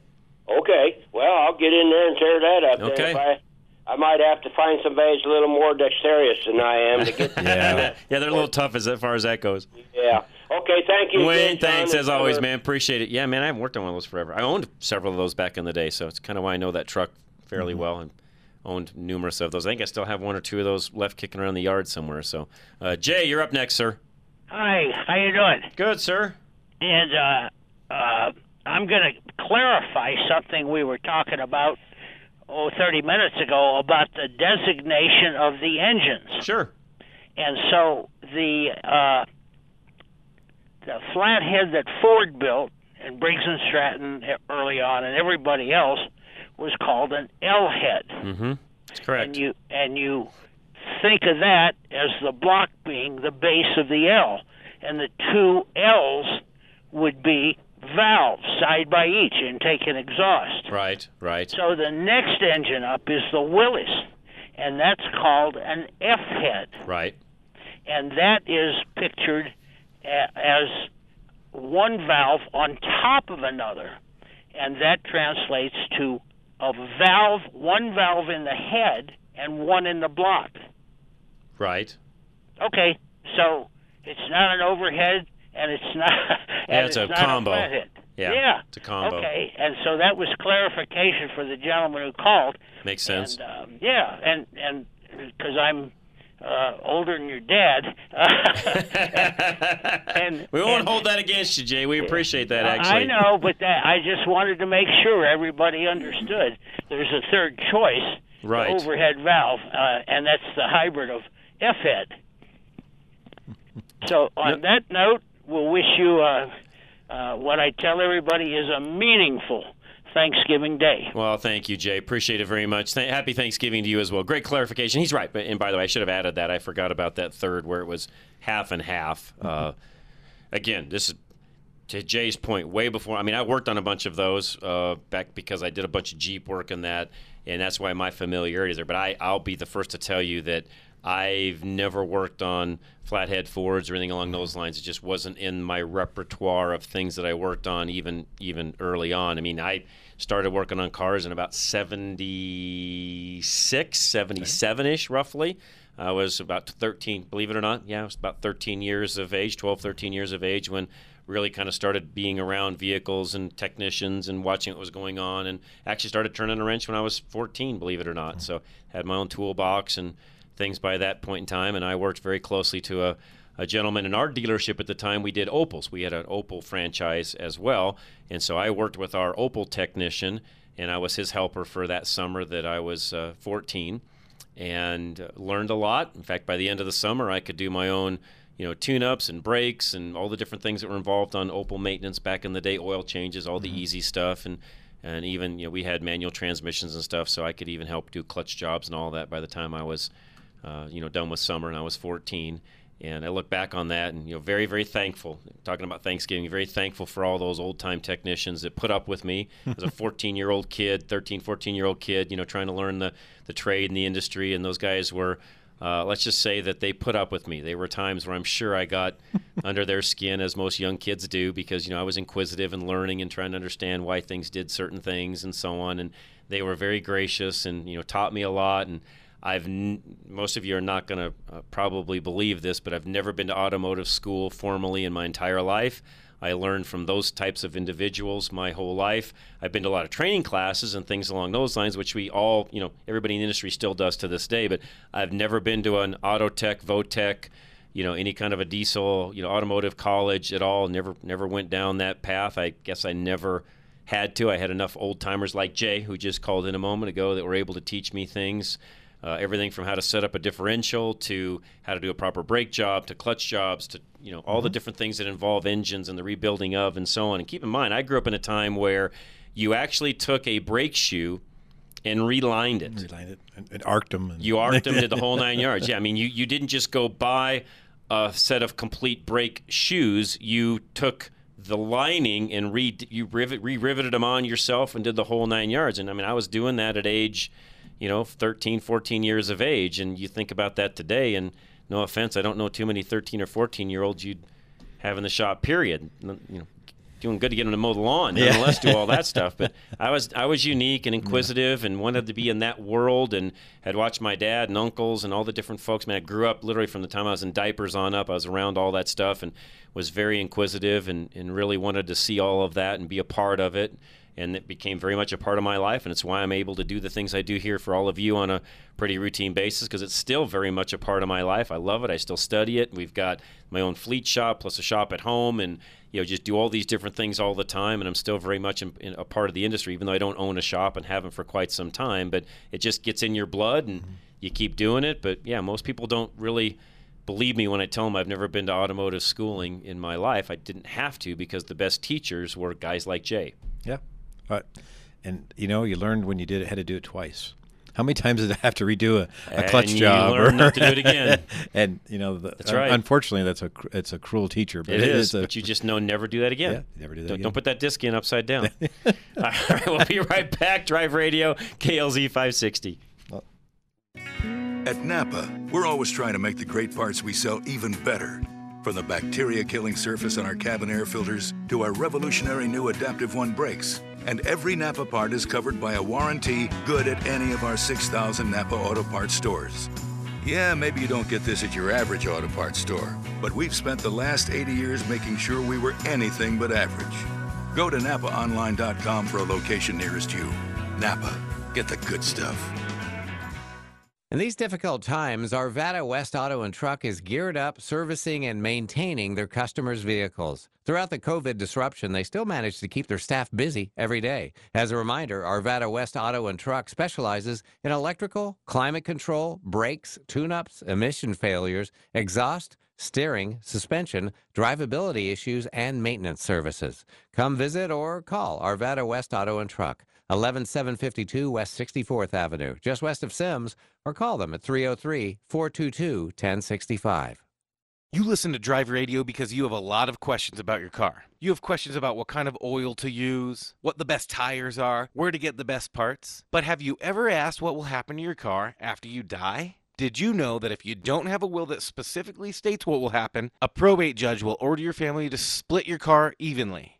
Okay. Well, I'll get in there and tear that up. Okay. I, I might have to find somebody who's a little more dexterous than I am to get. (laughs) yeah, yeah, they're a little tough as far as that goes. Yeah. Okay. Thank you. Wayne, again, thanks and as always, man. Appreciate it. Yeah, man, I haven't worked on one of those forever. I owned several of those back in the day, so it's kind of why I know that truck fairly mm-hmm. well and owned numerous of those. I think I still have one or two of those left kicking around the yard somewhere. So, uh, Jay, you're up next, sir. Hi, how you doing? Good, sir. And uh, uh, I'm going to clarify something we were talking about oh 30 minutes ago about the designation of the engines. Sure. And so the uh, the flathead that Ford built and Briggs and Stratton early on, and everybody else was called an L head. Mm-hmm. That's correct. And you and you think of that as the block being the base of the L, and the two L's would be valves side by each intake and exhaust. Right, right. So the next engine up is the Willys, and that's called an F head, Right. and that is pictured as one valve on top of another, and that translates to a valve, one valve in the head and one in the block. Right. Okay, so it's not an overhead and it's (laughs) not and Yeah, it's a not combo. flathead. Yeah, yeah, it's a combo. Okay, and so that was clarification for the gentleman who called. Makes sense. And, um, yeah, and and because I'm uh, older than your dad, (laughs) and We won't and- hold that against you, Jay. We appreciate that, actually. I know, but that, I just wanted to make sure everybody understood. There's a third choice, Right. the overhead valve, uh, and that's the hybrid of F head. So on that note, we'll wish you uh, uh, what I tell everybody is a meaningful Thanksgiving Day. Well, thank you, Jay. Appreciate it very much. Th- happy Thanksgiving to you as well. Great clarification. He's right. But, and by the way, I should have added that. I forgot about that third where it was half and half. Uh, again, this is to Jay's point, way before. I mean, I worked on a bunch of those uh, back because I did a bunch of Jeep work in that, and that's why my familiarity is there. But I, I'll be the first to tell you that I've never worked on flathead Fords or anything along those lines. It just wasn't in my repertoire of things that I worked on even even early on. I mean, I started working on cars in about 76, 77 ish, roughly. I was about 13, believe it or not. Yeah, I was about 13 years of age, 12, 13 years of age when really kind of started being around vehicles and technicians and watching what was going on and actually started turning a wrench when I was 14, believe it or not. Mm-hmm. So had my own toolbox and things by that point in time. And I worked very closely to a, a gentleman in our dealership at the time. We did Opels. We had an Opel franchise as well. And so I worked with our Opel technician and I was his helper for that summer that I was uh, 14 and uh, learned a lot. In fact, by the end of the summer, I could do my own, you know, tune-ups and brakes and all the different things that were involved on Opel maintenance back in the day, oil changes, all the easy stuff, and and even you know we had manual transmissions and stuff, so I could even help do clutch jobs and all that. By the time I was, uh, you know, done with summer and I was 14. And I look back on that and, you know, very, very thankful. Talking about Thanksgiving, very thankful for all those old time technicians that put up with me as a (laughs) 14 year old kid, 13, 14 year old kid, you know, trying to learn the, the trade and the industry. And those guys were, uh, let's just say that they put up with me. There were times where I'm sure I got (laughs) under their skin, as most young kids do, because, you know, I was inquisitive and learning and trying to understand why things did certain things and so on. And they were very gracious and, you know, taught me a lot. And, I've n- most of you are not going to uh, probably believe this, but I've never been to automotive school formally in my entire life. I learned from those types of individuals my whole life. I've been to a lot of training classes and things along those lines, which we all, you know, everybody in the industry still does to this day. But I've never been to an Autotech, Votech, you know, any kind of a diesel, you know, automotive college at all. Never, never went down that path. I guess I never had to. I had enough old timers like Jay, who just called in a moment ago, that were able to teach me things. Uh, everything from how to set up a differential to how to do a proper brake job to clutch jobs to you know all the different things that involve engines and the rebuilding of and so on. And keep in mind, I grew up in a time where you actually took a brake shoe and relined it. Relined it and, and arced them. And You arced them, did the whole nine (laughs) yards. Yeah, I mean, you, you didn't just go buy a set of complete brake shoes. You took the lining and re you rivet re riveted them on yourself and did the whole nine yards. And I mean, I was doing that at age, you know, 13, 14 years of age. And you think about that today, and no offense, I don't know too many 13 or 14 year olds you'd have in the shop. Period. You know, doing good to get them to mow the lawn, Yeah. nonetheless, do all that (laughs) stuff. But I was I was unique and inquisitive and wanted to be in that world and had watched my dad and uncles and all the different folks. Man, I grew up literally from the time I was in diapers on up. I was around all that stuff and was very inquisitive and, and really wanted to see all of that and be a part of it. And it became very much a part of my life, and it's why I'm able to do the things I do here for all of you on a pretty routine basis because it's still very much a part of my life. I love it. I still study it. We've got my own fleet shop plus a shop at home, and you know just do all these different things all the time. And I'm still very much in, in a part of the industry, even though I don't own a shop and haven't for quite some time. But it just gets in your blood, and mm-hmm. you keep doing it. But yeah, most people don't really believe me when I tell them I've never been to automotive schooling in my life. I didn't have to because the best teachers were guys like Jay. Yeah. But, and you know, you learned when you did it, had to do it twice. How many times did I have to redo a, a And clutch you job? learn not to do it (laughs) again. and you know, the, That's right. Unfortunately, that's a cr- it's a cruel teacher. But it is, is a, but you just know never do that again. Yeah, never do that Don't, again. don't put that disc in upside down. (laughs) All right, we'll be right back. Drive Radio, KLZ 560. At Napa, we're always trying to make the great parts we sell even better. From the bacteria killing surface on our cabin air filters to our revolutionary new Adaptive One brakes. And every Napa part is covered by a warranty good at any of our 6,000 Napa Auto Parts stores. Yeah, maybe you don't get this at your average auto parts store, but we've spent the last 80 years making sure we were anything but average. Go to NapaOnline.com for a location nearest you. Napa, get the good stuff. In these difficult times, Arvada West Auto and Truck is geared up servicing and maintaining their customers' vehicles. Throughout the COVID disruption, they still manage to keep their staff busy every day. As a reminder, Arvada West Auto and Truck specializes in electrical, climate control, brakes, tune-ups, emission failures, exhaust, steering, suspension, drivability issues, and maintenance services. Come visit or call Arvada West Auto and Truck. 11752 West 64th Avenue, just west of Simms, or call them at 303 422 1065. You listen to Drive Radio because you have a lot of questions about your car. You have questions about what kind of oil to use, what the best tires are, where to get the best parts. But have you ever asked what will happen to your car after you die? Did you know that if you don't have a will that specifically states what will happen, a probate judge will order your family to split your car evenly?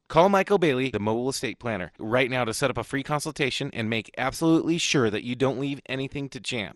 Call Michael Bailey, the mobile estate planner, right now to set up a free consultation and make absolutely sure that you don't leave anything to chance.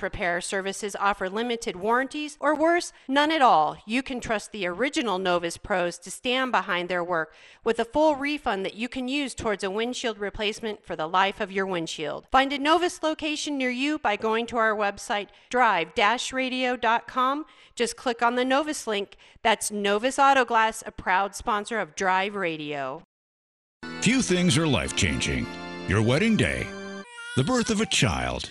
repair services offer limited warranties, or worse, none at all. You can trust the original Novus pros to stand behind their work with a full refund that you can use towards a windshield replacement for the life of your windshield. Find a Novus location near you by going to our website, drive-radio.com. Just click on the Novus link. That's Novus Auto Glass, a proud sponsor of Drive Radio. Few things are life changing your wedding day, the birth of a child,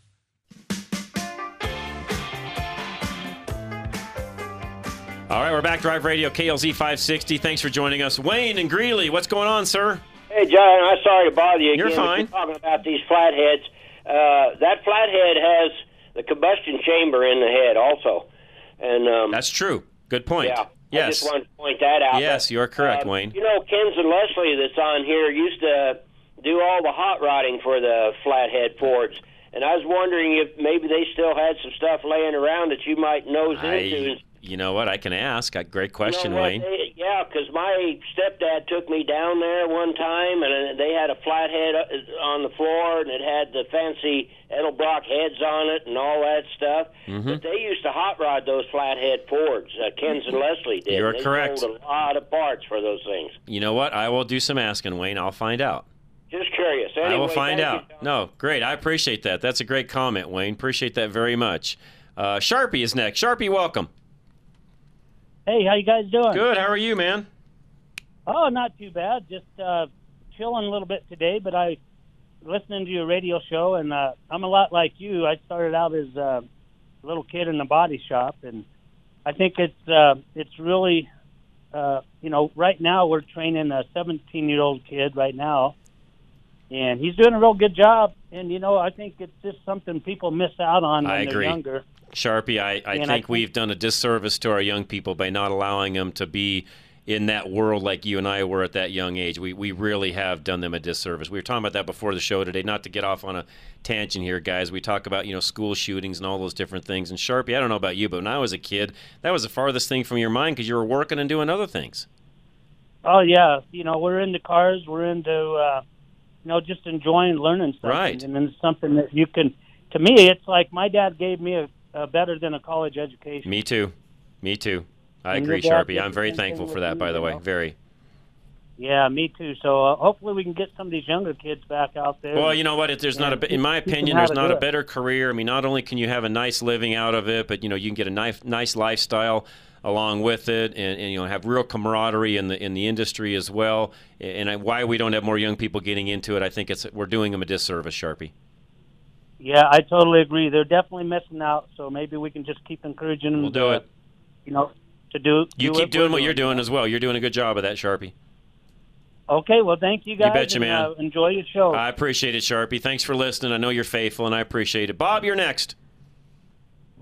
All right, we're back. Drive Radio, KLZ 560. Thanks for joining us. Wayne and Greeley, what's going on, sir? Hey, John, I'm sorry to bother you again. You're fine. talking about these flatheads. Uh, that flathead has the combustion chamber in the head also. And um, That's true. Good point. Yeah. I Yes. just wanted to point that out. Yes, But, you are correct, uh, Wayne. You know, Kens and Leslie that's on here used to do all the hot rodding for the flathead Fords. And I was wondering if maybe they still had some stuff laying around that you might nose into. You know what? I can ask. Uh, Great question, You know Wayne. they- yeah, because my stepdad took me down there one time, and uh, they had a flathead uh, on the floor, and it had the fancy Edelbrock heads on it and all that stuff. Mhm. But they used to hot rod those flathead Fords. Uh, Kens and Leslie did. You're they correct. Sold a lot of parts for those things. You know what? I will do some asking, Wayne. I'll find out. Just curious. I will find thank you, out. No, great. I appreciate that. That's a great comment, Wayne. Appreciate that very much. Uh, Sharpie is next. Sharpie, welcome. Hey, how you guys doing? Good. How are you, man? Oh, not too bad. Just uh, chilling a little bit today, but I listening to your radio show, and uh, I'm a lot like you. I started out as a little kid in the body shop, and I think it's uh, it's really, uh, you know, right now we're training a 17 year old kid right now, and he's doing a real good job. And you know, I think it's just something people miss out on when I they're agree. younger. Sharpie, I, I And I think think- we've done a disservice to our young people by not allowing them to be in that world like you and I were at that young age. We, we really have done them a disservice. We were talking about that before the show today. Not to get off on a tangent here, guys. We talk about you know school shootings and all those different things. And Sharpie, I don't know about you, but when I was a kid, that was the farthest thing from your mind because you were working and doing other things. Oh yeah, you know we're into cars. We're into uh, you know just enjoying learning something, Right. and then it's something that you can. To me, it's like my dad gave me a, a better than a college education. Me too. Me too. I And agree, Sharpie. I'm very thankful for that, by the way. know? Very. Yeah, me too. So uh, hopefully we can get some of these younger kids back out there. Well, you know what? If there's not a, in my opinion, there's not a better career. I mean, not only can you have a nice living out of it, but you know, you can get a nice, nice lifestyle along with it, and, and you know, have real camaraderie in the in the industry as well. And I, why we don't have more young people getting into it, I think it's we're doing them a disservice, Sharpie. Yeah, I totally agree. They're definitely missing out. So maybe we can just keep encouraging them. We'll do to, it. You know, to do. You do keep what doing what you're doing as well. You're doing a good job of that, Sharpie. Okay, well, thank you guys. You betcha, and, man. Uh, enjoy your show. I appreciate it, Sharpie. Thanks for listening. I know you're faithful, and I appreciate it. Bob, you're next.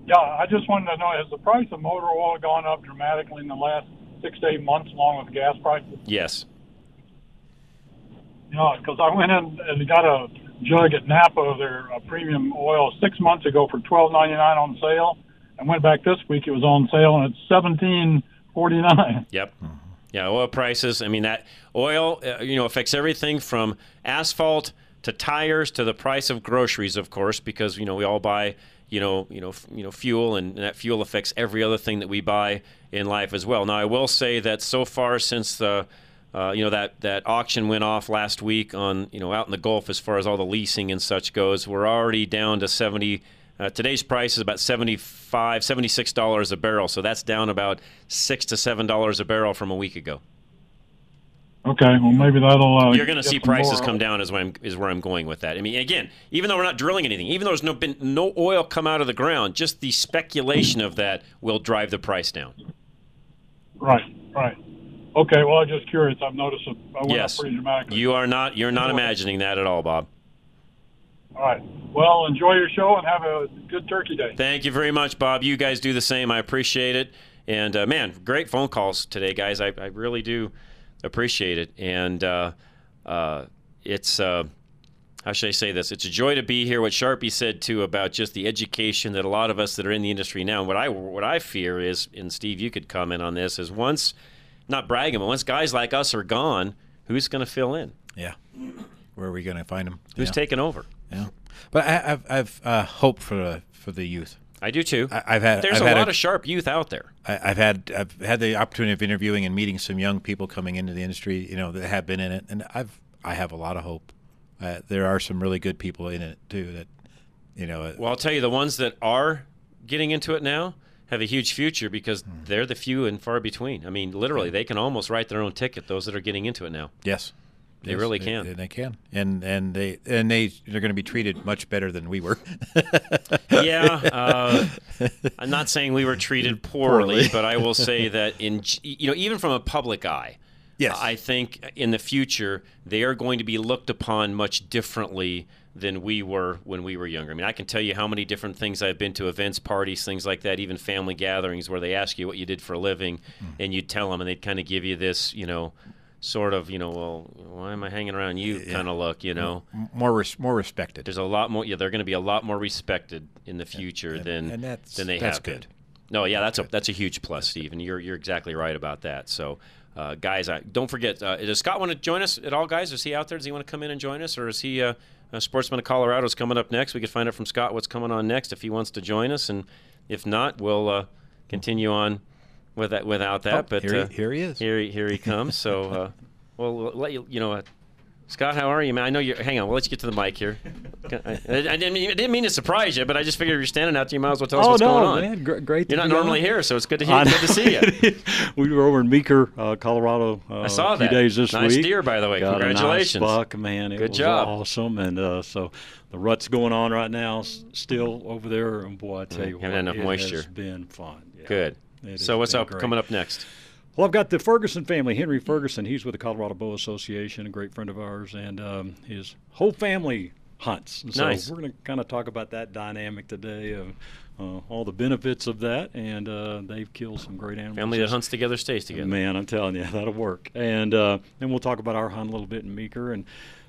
Yeah, I just wanted to know has the price of motor oil gone up dramatically in the last six to eight months, along with gas prices? Yes. Know, because I went in and got a jug at Napa of their uh, premium oil six months ago for twelve ninety nine on sale, and went back this week it was on sale and it's seventeen forty nine. Yep. Yeah, oil prices. I mean, that oil, uh, you know, affects everything from asphalt to tires to the price of groceries, of course, because you know we all buy, you know, you know, f- you know, fuel, and that fuel affects every other thing that we buy in life as well. Now, I will say that so far since the uh, you know that that auction went off last week on you know out in the Gulf as far as all the leasing and such goes. We're already down to seventy. Uh, today's price is about 75 76 dollars a barrel, so that's down about six to seven dollars a barrel from a week ago. Okay, well maybe that'll. Uh, You're going to see prices come down is where I'm is where I'm going with that. I mean, again, even though we're not drilling anything, even though there's no been no oil come out of the ground, just the speculation of that will drive the price down. Right, right. Okay, well I'm just curious. I've noticed it went yes, up pretty dramatically. you are not you're not imagining that at all, Bob. All right. Well, enjoy your show and have a good Turkey Day. Thank you very much, Bob. You guys do the same. I appreciate it. And uh, man, great phone calls today, guys. I, I really do appreciate it. And uh, uh, it's uh, how should I say this? It's a joy to be here. What Sharpie said too about just the education that a lot of us that are in the industry now. And what I what I fear is, and Steve, you could comment on this, is once not bragging, but once guys like us are gone, who's going to fill in? Yeah. Where are we going to find them? Who's yeah. taking over? Yeah. But I, I've, I've uh, hope for the for the youth. I do too. I, I've had. There's I've a had lot of sharp youth out there. I, I've had I've had the opportunity of interviewing and meeting some young people coming into the industry, you know, that have been in it, and I've I have a lot of hope. Uh, there are some really good people in it too. That you know. uh, Well, I'll tell you, the ones that are getting into it now have a huge future because Hmm. they're the few and far between. I mean, literally, they can almost write their own ticket. Those that are getting into it now. Yes. They Yes, really can. They, they can, and and they and they they're going to be treated much better than we were. (laughs) yeah, uh, (laughs) I'm not saying we were treated (laughs) poorly, Poorly. but I will say that in you know even from a public eye, Yes. I think in the future they are going to be looked upon much differently than we were when we were younger. I mean, I can tell you how many different things I've been to events, parties, things like that, even family gatherings where they ask you what you did for a living, and you tell them, and they'd kind of give you this, you know. Sort of, you know, well, why am I hanging around you? Kind of look, you know. More res- more respected. There's a lot more. Yeah, they're going to be a lot more respected in the future than and that's- than they that's have been. No, yeah, that's a that's a huge plus, Steve, and you're you're exactly right about that. So, uh, guys, I, don't forget. Uh, does Scott want to join us at all, guys? Is he out there? Does he want to come in and join us, or is he uh, uh, Sportsman of Colorado is coming up next? We could find out from Scott what's coming on next if he wants to join us, and if not, we'll uh, continue on with that without that. Oh, but here he- uh, here he is. Here he, here he comes. So, uh, (laughs) well, we'll let you you know. Uh, Scott, how are you, man? I know you're. Hang on, we'll let you get to the mic here. (laughs) I, I didn't, mean, I didn't mean to surprise you, but I just figured you're standing out there. You might as well tell us oh what's no, going on. man! Gr- great. to You're not normally on. here, so it's good to hear. Good to see you. (laughs) we were over in Meeker, uh, Colorado. Uh, I saw a few that. days this Nice week. Nice deer, by the way. Got a nice Congratulations. buck, man! It Good was job. awesome, and uh, so the rut's going on right now, still over there. And boy, I tell you, Mm, haven't what, enough it moisture. has been fun. Yeah. Good. It So what's up great. coming up next? Well, I've got the Ferguson family. Henry Ferguson, he's with the Colorado Bow Association, a great friend of ours, and um, his whole family hunts. And so Nice. we're going to kind of talk about that dynamic today of uh, all the benefits of that, and uh, they've killed some great animals. Family that hunts together stays together. Man, I'm telling you, (laughs) that'll work. And uh, then we'll talk about our hunt a little bit in Meeker, and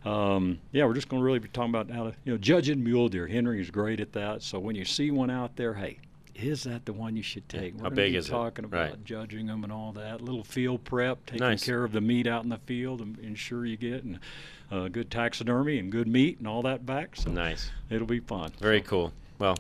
um, yeah, we're just going to really be talking about how to, you know, judging mule deer. Henry is great at that. So when you see one out there, hey, is that the one you should take? We're How big be is it? talking about Right. judging them and all that. Little field prep, taking Nice. care of the meat out in the field, and ensure you get and uh, good taxidermy and good meat and all that back. So Nice. It'll be fun. Very cool. Well,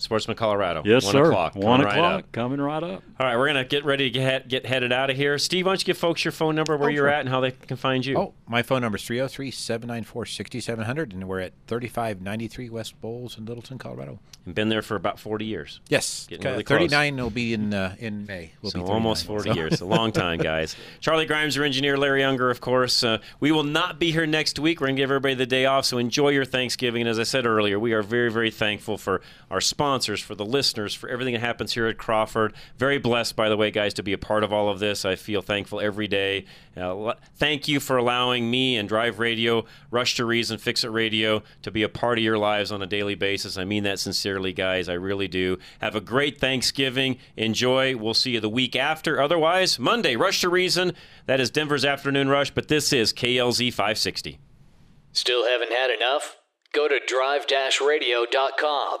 Sportsman Colorado. Yes, one sir. O'clock, One coming right o'clock, up. coming right up. All right, we're gonna get ready to get get headed out of here. Steve, why don't you give folks your phone number, where Oh, you're sure. at, and how they can find you? Oh, my phone number is 303 794 6700, and we're at 3593 West Bowles in Littleton, Colorado. And been there for about 40 years. Yes. Getting Uh, really close. 39 will be in uh, in May. Will so be almost 40 so- years. A long time, (laughs) guys. Charlie Grimes, our engineer, Larry Unger, of course. Uh, we will not be here next week. We're going to give everybody the day off, so enjoy your Thanksgiving. And as I said earlier, we are very, very thankful for our sponsors. Sponsors, for the listeners, for everything that happens here at Crawford. Very blessed, by the way, guys, to be a part of all of this. I feel thankful every day. Uh, thank you for allowing me and Drive Radio, Rush to Reason, Fix It Radio to be a part of your lives on a daily basis. I mean that sincerely, guys. I really do. Have a great Thanksgiving. Enjoy. We'll see you the week after. Otherwise, Monday, Rush to Reason. That is Denver's Afternoon Rush, but this is KLZ 560. Still haven't had enough? Go to drive-radio.com.